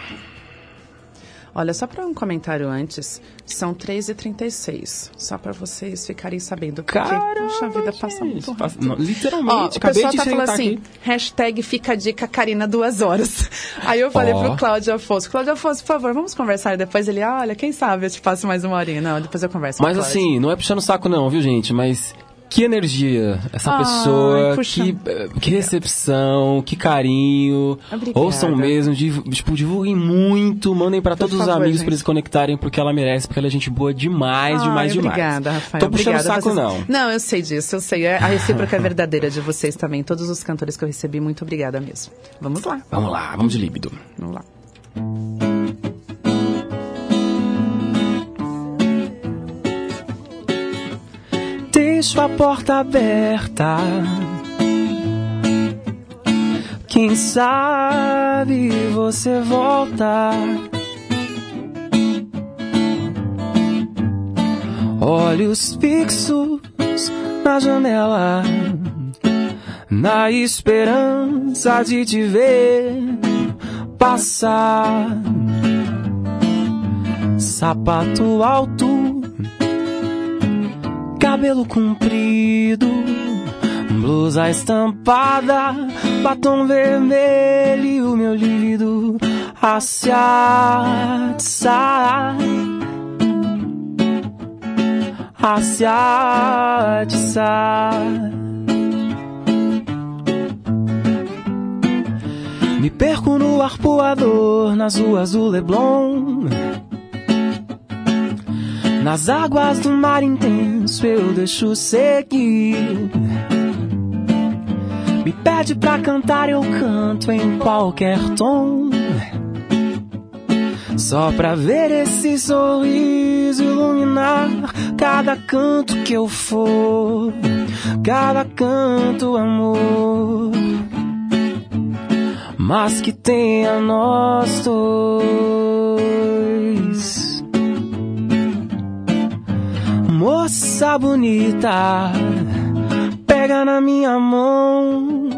Olha, só para um comentário antes, são 3h36. Só para vocês ficarem sabendo. Porque, puxa vida, passa muito rápido. Passa- não, literalmente, Ó, o pessoal de tá falando assim, aqui. hashtag fica a dica Karina duas horas. Aí eu falei Ó. pro Cláudio Afonso, Cláudio Afonso, por favor, vamos conversar. Depois ele, olha, quem sabe eu te passo mais uma horinha. Não, depois eu converso Mas assim, não é puxando o saco não, viu, gente? Mas que energia essa Ai, pessoa, puxa. que, eh, que recepção, que carinho. Obrigada. Ouçam mesmo, tipo, divulguem muito, mandem pra todos os favor, amigos gente. pra eles conectarem, porque ela merece, porque ela é gente boa demais, Ai, demais, demais. Obrigada, Rafael. Tô puxando o obrigada. saco Vocês- não. Não, eu sei disso, eu sei. A recíproca é verdadeira de vocês também. Todos os cantores que eu recebi, muito obrigada mesmo. Vamos lá, Vamos lá, vamos de líbido. vamos lá. Deixo a porta aberta. Quem sabe você volta. Olhos fixos na janela, na esperança de te ver passar. Sapato alto cabelo comprido, blusa estampada, batom vermelho e o meu lívido a se atiçar. A se atiçar. Me perco no arpoador, nas ruas do Leblon. Nas águas do mar intenso eu deixo seguir. Me pede pra cantar, eu canto em qualquer tom. Só pra ver esse sorriso iluminar cada canto que eu for, cada canto amor. Mas que tenha nós dois. Moça bonita, pega na minha mão.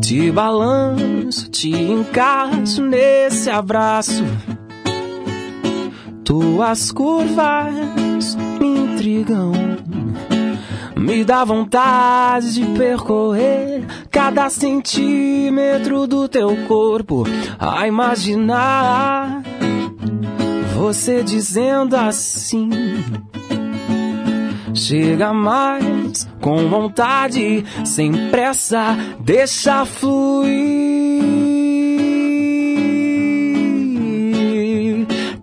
Te balanço, te encaixo nesse abraço. Tuas curvas me intrigam. Me dá vontade de percorrer cada centímetro do teu corpo. A imaginar você dizendo assim. Chega mais com vontade, sem pressa, deixa fluir.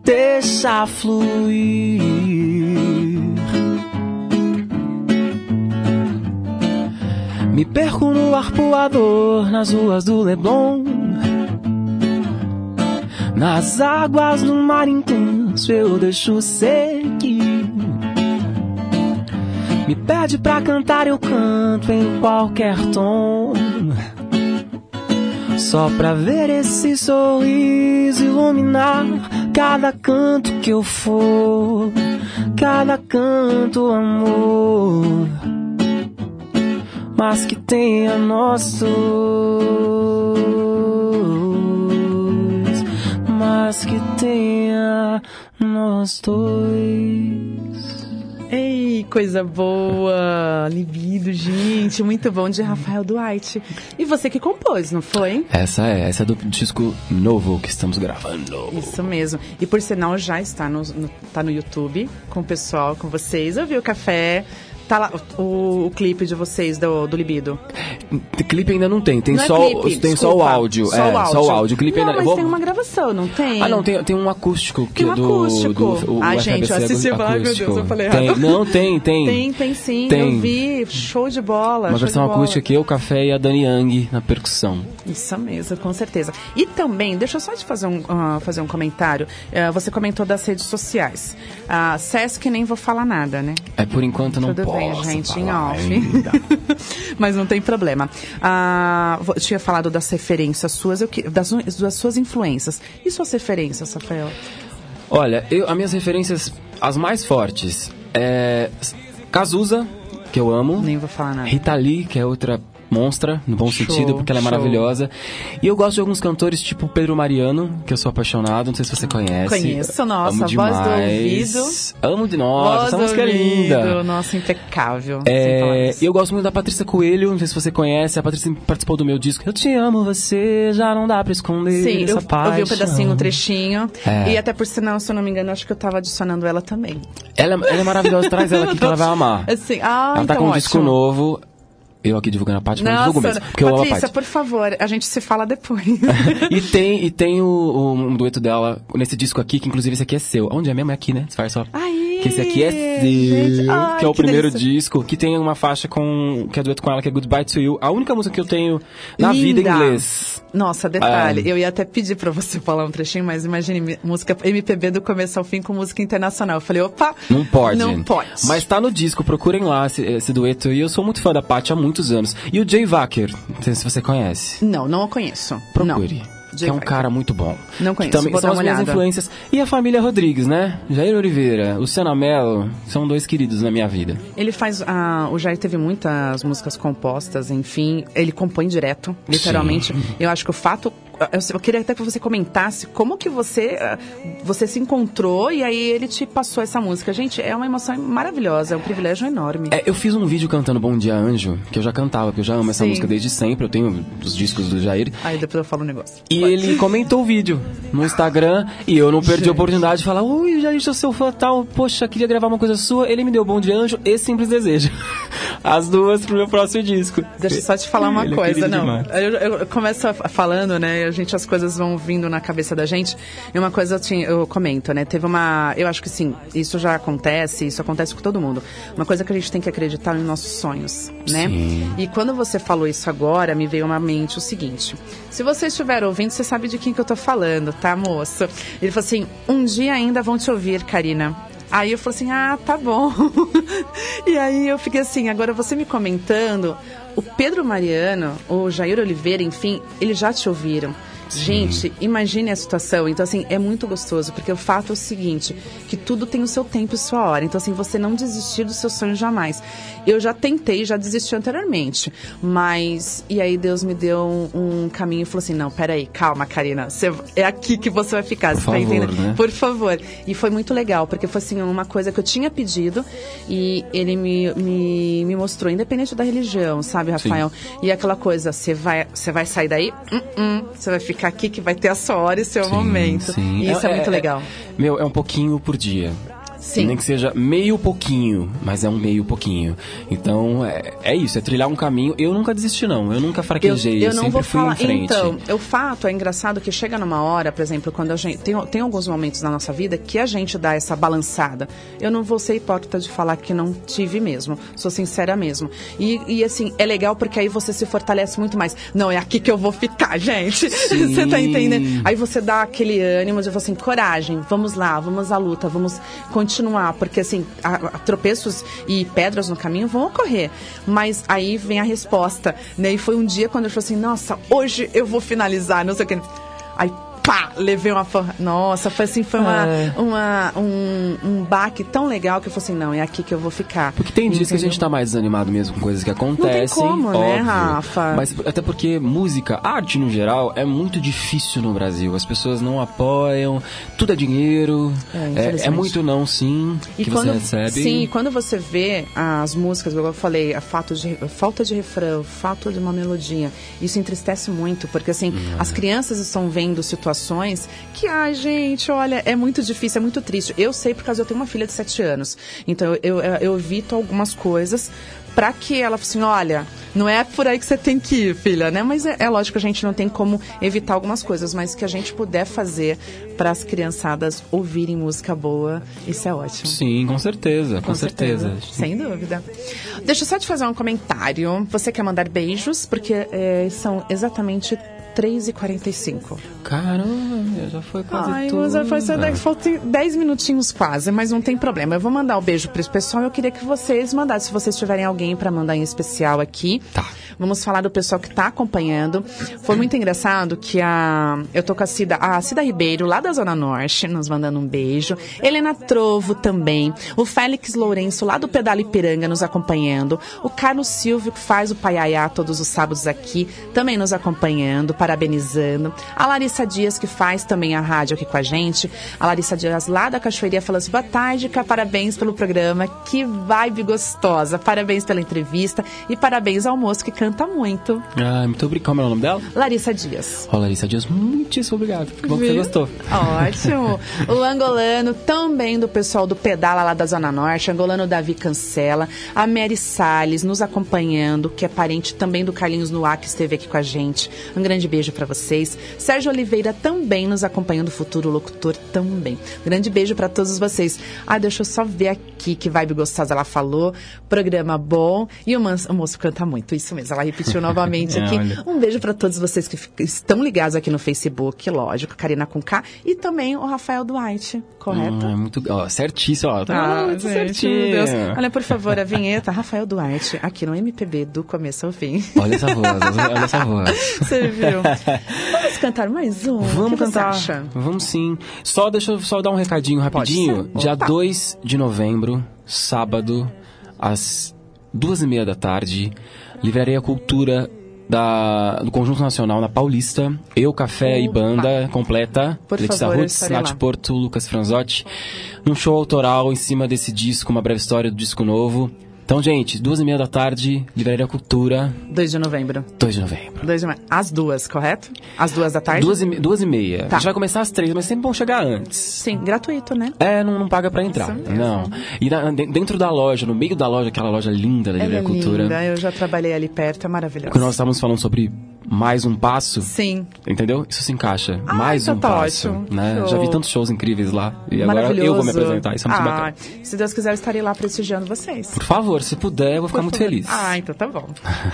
Deixa fluir. Me perco no arpoador, nas ruas do Leblon. Nas águas do mar intenso eu deixo seguir. Me pede pra cantar, eu canto em qualquer tom. Só pra ver esse sorriso iluminar cada canto que eu for, cada canto amor. Mas que tenha dois, mas que tenha nós dois. Ei, coisa boa! Libido, gente, muito bom de Rafael Duarte. E você que compôs, não foi? Essa é, essa é do disco novo que estamos gravando. Isso mesmo. E por sinal já está no, no- tá no YouTube com o pessoal, com vocês. Eu vi o café. Tá lá o, o clipe de vocês do, do Libido. Clipe ainda não tem, tem, Não é só, clipe, tem só o áudio. Só é, o áudio. só o áudio. O clipe não, ainda. mas vou- tem uma gravação, não tem? Ah, não, tem, tem um acústico. Que Tem um do, acústico. Do, o Ai, gente, eu assisti, ai, meu Deus, eu falei tem, errado. Não, tem, tem. Tem, tem sim. Tem. Eu vi. Show de bola. Uma versão acústica aqui, eu, o Café e a Dani Yang na percussão. Isso mesmo, com certeza. E também, deixa eu só te fazer um, ah, fazer um comentário. Eh, você comentou das redes sociais. A Sesc nem vou falar nada, né? É, por enquanto não Tudo bem, posso gente, em off. Mas não tem problema. Ah, tinha falado das referências suas, eu, que- das, das suas influências. E suas referências, Rafael? Olha, eu, as minhas referências, as mais fortes, é Cazuza, que eu amo. Nem vou falar nada. Rita Lee, que é outra monstra, no bom Show, sentido, porque ela é show. maravilhosa. E eu gosto de alguns cantores, tipo Pedro Mariano, que eu sou apaixonado, não sei se você conhece. Conheço, nossa, Amo voz do demais. ouvido. Amo de Voz essa do música é ouvido, linda. Nossa, impecável. É, e eu gosto muito da Patrícia Coelho, não sei se você conhece, a Patrícia participou do meu disco. Eu te amo, você já não dá pra esconder Sim, essa eu, eu vi um paixão. pedacinho, um trechinho. É. E até por sinal, se eu não me engano, acho que eu tava adicionando ela também. Ela, ela é maravilhosa, traz ela aqui que ela vai amar. Assim, ah, ela tá então com um ótimo. disco novo. Eu aqui divulgando a parte, mas divulgo mesmo, porque eu amo a Patrícia, por favor, a gente se fala depois. e tem, e tem o, o- um dueto dela nesse disco aqui, que inclusive esse aqui é seu. Onde é mesmo? É aqui, né? Disfarça só. Aí, Que esse aqui é seu, gente, ai, que é o que primeiro delícia. disco, que tem uma faixa com que é dueto com ela, que é Goodbye to You. A única música que eu tenho na vida em Linda. inglês. Nossa, detalhe, É. eu ia até pedir pra você falar um trechinho, mas imagine música MPB do começo ao fim com música internacional. Eu falei, opa, Não pode. Não pode. Mas tá no disco, procurem lá esse, esse dueto. E eu sou muito fã da Paty há muitos anos. E o Jay Wacker, não sei se você conhece. Não, não o conheço. Procure. Não. Que é um cara muito bom. Não conheço, também vou são dar as uma minhas olhada. influências. E a família Rodrigues, né? Jair Oliveira, Luciana Mello, são dois queridos na minha vida. Ele faz. ah, o Jair teve muitas músicas compostas, enfim. Ele compõe direto, literalmente. Eu acho que o fato. Eu, eu queria até que você comentasse como que você, ah, você se encontrou e aí ele te passou essa música. Gente, é uma emoção maravilhosa, é um privilégio enorme. É, eu fiz um vídeo cantando Bom Dia Anjo, que eu já cantava, porque eu já amo essa Sim. música desde sempre. Eu tenho os discos do Jair. Aí depois eu falo um negócio. E ele comentou o vídeo no Instagram e eu não perdi Gente. a oportunidade de falar: Oi, Jair, sou seu fã tal. Poxa, queria gravar uma coisa sua. Ele me deu Bom Dia Anjo e Simples Desejo. As duas pro meu próximo disco. Deixa eu só te falar uma Ele é coisa, não. Eu, eu- eu começo falando, né? Gente, as coisas vão vindo na cabeça da gente. E uma coisa eu, tinha- eu comento, né? Teve uma. Eu acho que sim, isso já acontece, isso acontece com todo mundo. Uma coisa que a gente tem que acreditar nos nossos sonhos, né? Sim. E quando você falou isso agora, me veio uma mente o seguinte: se você estiver ouvindo, você sabe de quem que eu tô falando, tá, moço? Ele falou assim: um dia ainda vão te ouvir, Karina. Aí eu falei assim, ah, tá bom. e aí eu fiquei assim, agora você me comentando, o Pedro Mariano, o Jair Oliveira, enfim, eles já te ouviram. Gente, imagine a situação. Então, assim, é muito gostoso, porque o fato é o seguinte, que tudo tem o seu tempo e sua hora. Então, assim, você não desistir do seu sonho jamais. Eu já tentei, já desisti anteriormente. Mas, e aí Deus me deu um, um caminho e falou assim, não, peraí, calma, Karina, você- é aqui que você vai ficar, Por você tá favor, entendendo? né? Por favor. E foi muito legal, porque foi assim, uma coisa que eu tinha pedido e ele me, me, me mostrou, independente da religião, sabe, Rafael? E aquela coisa, você vai, você vai sair daí, Hum, hum, você vai ficar aqui que vai ter a sua hora e seu momento. E isso é, muito legal. Meu, é um pouquinho por dia. Sim. Nem que seja meio pouquinho, mas é um meio pouquinho. Então, é, é isso, é trilhar um caminho. Eu nunca desisti, não. Eu nunca Eu, fraquejei. Eu, eu não sempre vou fui falar. em frente. Então, o fato é engraçado que chega numa hora, por exemplo, quando a gente. Tem, tem alguns momentos na nossa vida que a gente dá essa balançada. Eu não vou ser hipócrita de falar que não tive mesmo. Sou sincera mesmo. E, e, assim, é legal porque aí você se fortalece muito mais. Não, é aqui que eu vou ficar, gente. você tá entendendo? Aí você dá aquele ânimo de assim, coragem, vamos lá, vamos à luta, vamos continuar. Porque assim, tropeços e pedras no caminho vão ocorrer. Mas aí vem a resposta, né? E foi um dia quando eu falei assim, nossa, hoje eu vou finalizar, não sei o que. Aí, pá, levei uma porra. Nossa, foi assim, foi uma, É. uma, um, um baque tão legal que eu falei assim, não, é aqui que eu vou ficar. Porque tem dias que a gente tá mais desanimado mesmo com coisas que acontecem. como, né, óbvio. Rafa? Mas até porque música, arte no geral, é muito difícil no Brasil. As pessoas não apoiam, tudo é dinheiro. É, É, é muito não, sim, E que quando, você recebe. Sim, e quando você vê as músicas, igual eu falei, a falta de, a falta de refrão, falta de uma melodia, isso entristece muito, porque assim, as crianças estão vendo situações que, ai, gente, olha, é muito difícil, é muito triste. Eu sei por causa eu tenho uma filha de 7 anos, então eu, eu, eu evito algumas coisas para que ela assim, olha, não é por aí que você tem que ir, filha, né? Mas é, é lógico que a gente não tem como evitar algumas coisas, mas que a gente puder fazer para as criançadas ouvirem música boa, isso é ótimo. Sim, com certeza, com, certeza. Sem dúvida. Deixa eu só te fazer um comentário. Você quer mandar beijos? Porque é, são exatamente 3h45. Caramba! Já foi quase Ai, tudo. mas foi só dez, faltam 10 minutinhos quase, mas não tem problema. Eu vou mandar o um beijo para esse pessoal. Eu queria que vocês mandassem, se vocês tiverem alguém para mandar em especial aqui. Tá. Vamos falar do pessoal que está acompanhando. Foi muito engraçado que a eu tô com a Cida, a Cida Ribeiro lá da Zona Norte, nos mandando um beijo. Helena Trovo também. O Félix Lourenço lá do Pedal Ipiranga nos acompanhando. O Carlos Silvio que faz o Paiaiá todos os sábados aqui, também nos acompanhando, parabenizando. A Larissa Dias que faz também a rádio aqui com a gente. A Larissa Dias lá da Cachoeirinha falando assim: "Boa tarde, Cá, parabéns pelo programa. Que vibe gostosa. Parabéns pela entrevista e parabéns ao moço que canta muito. Ah, muito obrigado. Como é o nome dela? Larissa Dias. Ó, Larissa Dias, muitíssimo obrigado. Que bom que você gostou. Ótimo. o angolano também do pessoal do Pedala lá da Zona Norte, angolano Davi Cancela, a Mary Salles nos acompanhando, que é parente também do Carlinhos Noá, que esteve aqui com a gente. Um grande beijo para vocês. Sérgio Oliveira também nos acompanhando, futuro locutor também. Grande beijo para todos vocês. Ah, deixa eu só ver aqui que vibe gostosa ela falou. Programa bom. E o, man- o moço canta muito, isso mesmo. Ela repetiu novamente aqui. Olha. Um beijo para todos vocês que estão ligados aqui no Facebook, lógico, Karina com K, e também o Rafael Duarte, correto? Ah, muito, ó, certíssimo, ó. Tá Ah, muito gente, certinho. meu Deus. Olha, por favor, a vinheta Rafael Duarte, aqui no MPB, do começo ao fim. Olha essa voz, olha essa voz. Você viu? Vamos cantar mais um? Vamos cantar. Vamos sim. Só deixa eu só dar um recadinho rapidinho. Dia Opa. 2 de novembro, sábado, às duas e meia da tarde, Livraria Cultura da, do Conjunto Nacional na Paulista. Eu, Café e. Banda completa. Por Letícia favor, Nath lá. Porto, Lucas Franzotti. Num show autoral em cima desse disco, uma breve história do disco novo. Então, gente, duas e meia da tarde, Livraria Cultura, 2 de novembro. 2 de novembro. 2 de novembro. Às duas, correto? Às duas da tarde? Duas e, duas e meia. Tá. A gente vai começar às três, mas sempre vão chegar antes. Sim, gratuito, né? É, não, não paga pra entrar. Não. E na- de- dentro da loja, no meio da loja, aquela loja linda da é Livraria Cultura. linda, eu já trabalhei ali perto, é maravilhoso. Quando nós estávamos falando sobre mais um passo, Sim, entendeu? Isso se encaixa. Ah, mais então um tá passo. ótimo. Né? Show. Já vi tantos shows incríveis lá. E agora eu vou me apresentar. Isso é muito ah, bacana. Se Deus quiser, eu estarei lá prestigiando vocês. Por favor, se puder, eu vou ficar Por muito favor. feliz. Ah, então tá bom.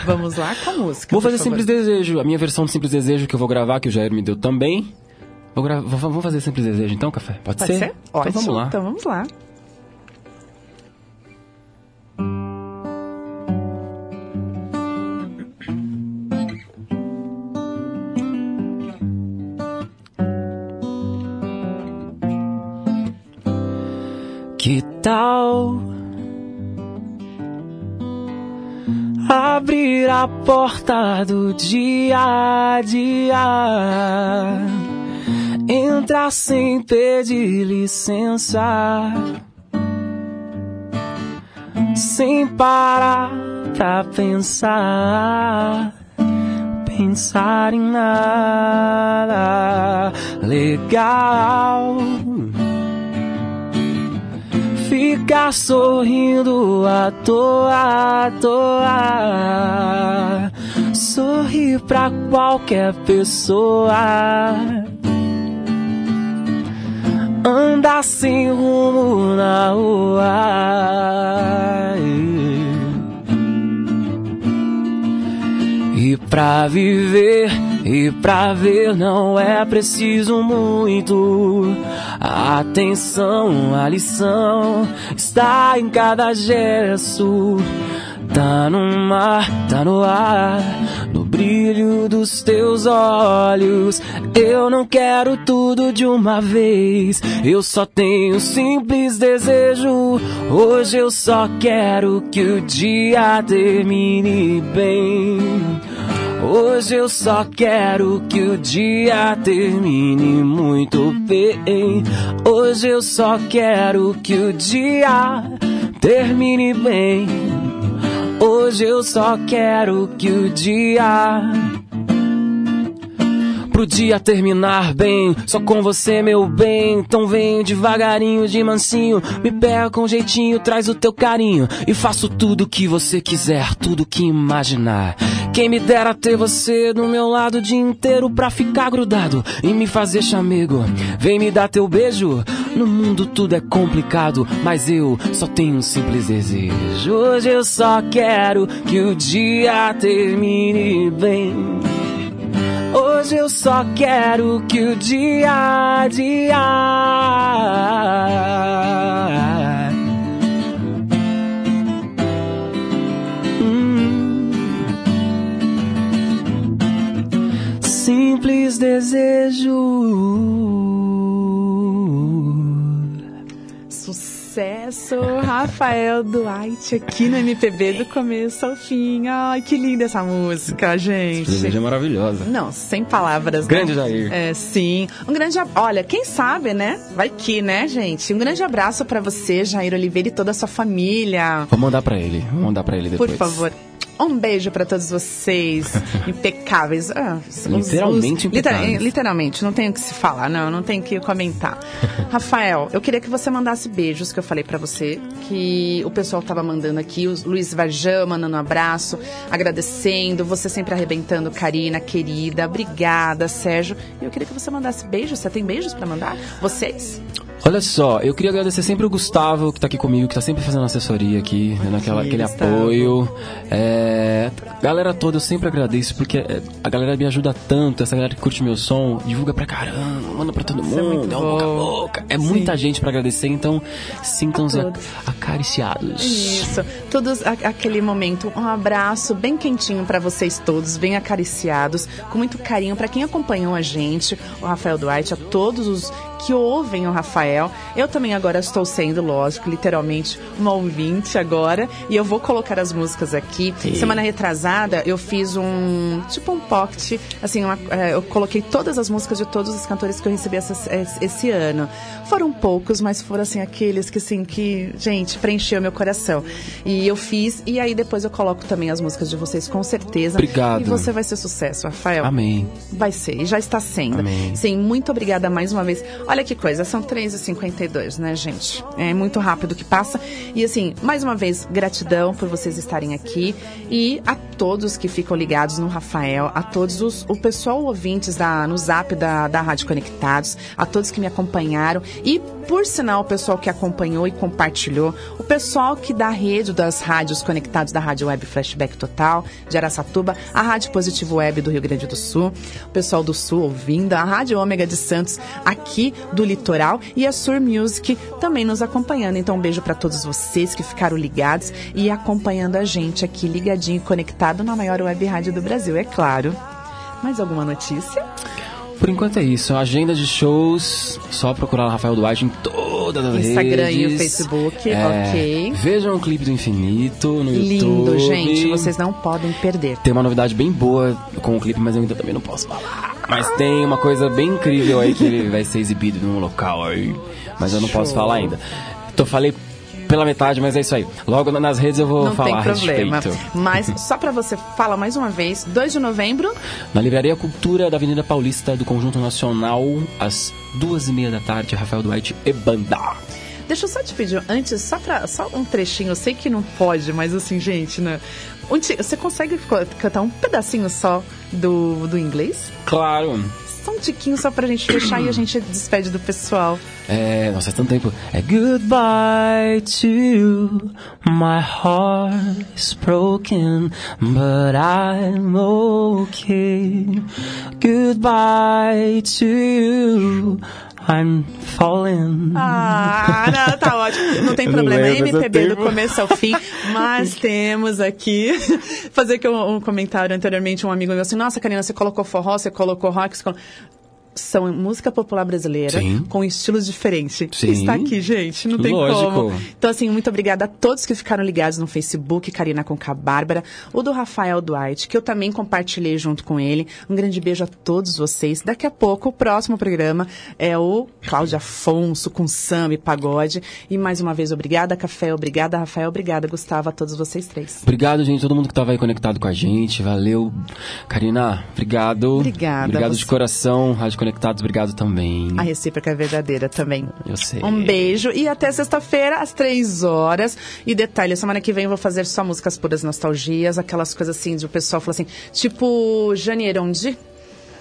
Vamos lá com a música. Vou fazer favor. Simples Desejo. A minha versão do Simples Desejo que eu vou gravar, que o Jair me deu também. Vou gra... v- Vamos fazer Simples Desejo então, Café? Pode, Pode ser? Então Ótimo. vamos lá. Então vamos lá. Que tal abrir a porta do dia a dia? Entrar sem pedir licença, sem parar pra pensar. Pensar em nada legal ficar sorrindo à toa, à toa. Sorrir pra qualquer pessoa. Andar sem rumo na rua. E pra viver e pra ver não é preciso muito. Atenção, a lição está em cada gesto. Tá no mar, tá no ar, no brilho dos teus olhos. Eu não quero tudo de uma vez. Eu só tenho um simples desejo. Hoje eu só quero que o dia termine bem. Hoje eu só quero que o dia termine muito bem. Hoje eu só quero que o dia termine bem. Hoje eu só quero que o dia pro dia terminar bem. Só com você, meu bem. Então vem devagarinho, de mansinho. Me pega com jeitinho, traz o teu carinho. E faço tudo que você quiser, tudo que imaginar. Quem me dera ter você do meu lado o dia inteiro pra ficar grudado e me fazer chamego. Vem me dar teu beijo. No mundo tudo é complicado, mas eu só tenho um simples desejo. Hoje eu só quero que o dia termine bem. Hoje eu só quero que o dia dia hum. simples desejo. Sucesso, Rafael Duarte aqui no MPB do começo ao fim. Ai, que linda essa música, gente. Essa é maravilhosa. Não, sem palavras. Né? Grande né? Jair. É, sim. Um grande, olha, quem sabe, né? Vai que, né, gente? Um grande abraço para você, Jair Oliveira e toda a sua família. Vou mandar para ele, vou mandar para ele depois. Por favor. Um beijo para todos vocês, impecáveis. Ah, literalmente os, impecáveis. literalmente, não tenho o que se falar, não, não tenho o que comentar. Rafael, eu queria que você mandasse beijos que eu falei para você, que o pessoal tava mandando aqui, o Luiz Varjão mandando um abraço, agradecendo, você sempre arrebentando, Karina, querida, obrigada, Sérgio. E eu queria que você mandasse beijos, você tem beijos para mandar? Vocês? Olha só, eu queria agradecer sempre o Gustavo, que tá aqui comigo, que tá sempre fazendo assessoria aqui, dando aquela, aquele apoio. É, galera toda, eu sempre agradeço, porque é, a galera me ajuda tanto, essa galera que curte meu som, divulga pra caramba, manda pra todo Isso é mundo, é, um boca a boca. É Sim. muita gente pra agradecer, então sintam-se acariciados. Isso, todos a, aquele momento, um abraço bem quentinho para vocês todos, bem acariciados, com muito carinho para quem acompanhou a gente, o Rafael Duarte, a todos os que ouvem o Rafael. Eu também agora estou sendo, lógico, literalmente uma ouvinte agora. E eu vou colocar as músicas aqui. Sim. Semana retrasada eu fiz um tipo um pocket, assim, uma, é, eu coloquei todas as músicas de todos os cantores que eu recebi essa, esse ano. Foram poucos, mas foram assim aqueles que assim que, gente, preencheu meu coração. E eu fiz e aí depois eu coloco também as músicas de vocês com certeza. Obrigado. E você vai ser sucesso, Rafael. Amém. Vai ser e já está sendo. Amém. Sim, muito obrigada mais uma vez. Olha que coisa, são 3h52, né, gente? É muito rápido que passa. E assim, mais uma vez, gratidão por vocês estarem aqui. E a todos que ficam ligados no Rafael, a todos os, o pessoal ouvintes da, no zap da, da Rádio Conectados, a todos que me acompanharam. E, por sinal, o pessoal que acompanhou e compartilhou, o pessoal que da rede das rádios conectados da Rádio Web Flashback Total, de Aracatuba, a Rádio Positivo Web do Rio Grande do Sul, o pessoal do Sul ouvindo, a Rádio Ômega de Santos, aqui do Litoral e a Sur Music também nos acompanhando. Então, um beijo para todos vocês que ficaram ligados e acompanhando a gente aqui ligadinho e conectado na maior web rádio do Brasil, é claro. Mais alguma notícia? Por enquanto é isso. Agenda de shows, só procurar o Rafael Duarte em todas as Instagram redes. Instagram e o Facebook, é, ok. Vejam o clipe do Infinito no Lindo, YouTube. Lindo, gente. Vocês não podem perder. Tem uma novidade bem boa com o clipe, mas eu ainda também não posso falar. Mas tem uma coisa bem incrível aí que ele vai ser exibido num local aí. Mas eu não Show. posso falar ainda. Então falei pela metade, mas é isso aí. Logo nas redes eu vou Não falar tem problema. a respeito. Mas só para você falar mais uma vez, 2 de novembro. Na Livraria Cultura da Avenida Paulista do Conjunto Nacional, às duas e meia da tarde, Rafael Duarte e Banda. Deixa eu só te pedir antes, só, pra, só um trechinho, eu sei que não pode, mas assim, gente, né? Você consegue cantar um pedacinho só do, do inglês? Claro só um tiquinho só pra gente fechar e a gente despede do pessoal. É, nossa, é tanto tempo. É goodbye to my heart is broken, but I'm okay. Goodbye to you. I'm falling. Ah, não, tá ótimo. Não tem não problema. MPB do começo ao fim. Mas temos aqui. Fazer que um, um comentário anteriormente, um amigo meu assim: Nossa, Karina, você colocou forró, você colocou rock, você colocou são música popular brasileira Sim. com estilos diferentes. Sim. Está aqui, gente, não tem Lógico. como. Então, assim, muito obrigada a todos que ficaram ligados no Facebook, Karina com a Bárbara, o do Rafael Duarte, que eu também compartilhei junto com ele. Um grande beijo a todos vocês. Daqui a pouco, o próximo programa é o Cláudio Afonso com samba e pagode. E mais uma vez, obrigada, Café, obrigada, Rafael, obrigada, Gustavo, a todos vocês três. Obrigado, gente, todo mundo que estava aí conectado com a gente. Valeu. Karina, obrigado. Obrigada. Obrigado de coração, Rádio Conectados, obrigado também. A recíproca é verdadeira também. Eu sei. Um beijo e até sexta-feira, às três horas. E detalhe, semana que vem eu vou fazer só músicas puras nostalgias, aquelas coisas assim, de o pessoal falar assim, tipo Jane Erondi.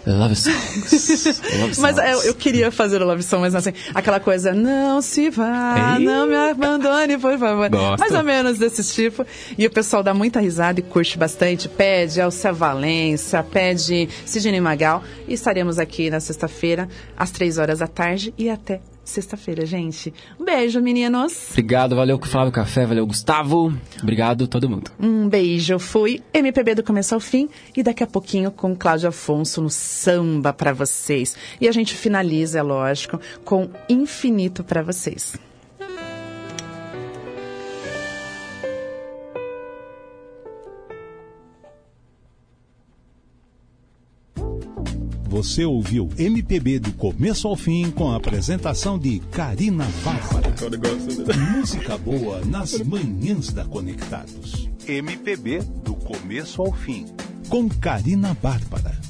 Love songs. Love songs. Mas é, eu queria fazer o love song, mas assim, aquela coisa, não se vá, Ei. não me abandone, por favor. Gosto. Mais ou menos desse tipo. E o pessoal dá muita risada e curte bastante. Pede Elcia Valença, pede Sidney Magal. E estaremos aqui na sexta-feira, às três horas da tarde e até sexta-feira, gente. Um beijo, meninos. Obrigado, valeu Flávio Café, valeu Gustavo. Obrigado todo mundo. Um beijo. Fui MPB do começo ao fim e daqui a pouquinho com Cláudio Afonso no samba pra vocês. E a gente finaliza, é lógico, com Infinito pra vocês. Você ouviu MPB do começo ao fim com a apresentação de Karina Bárbara. Música boa nas manhãs da Conectados. MPB do começo ao fim com Karina Bárbara.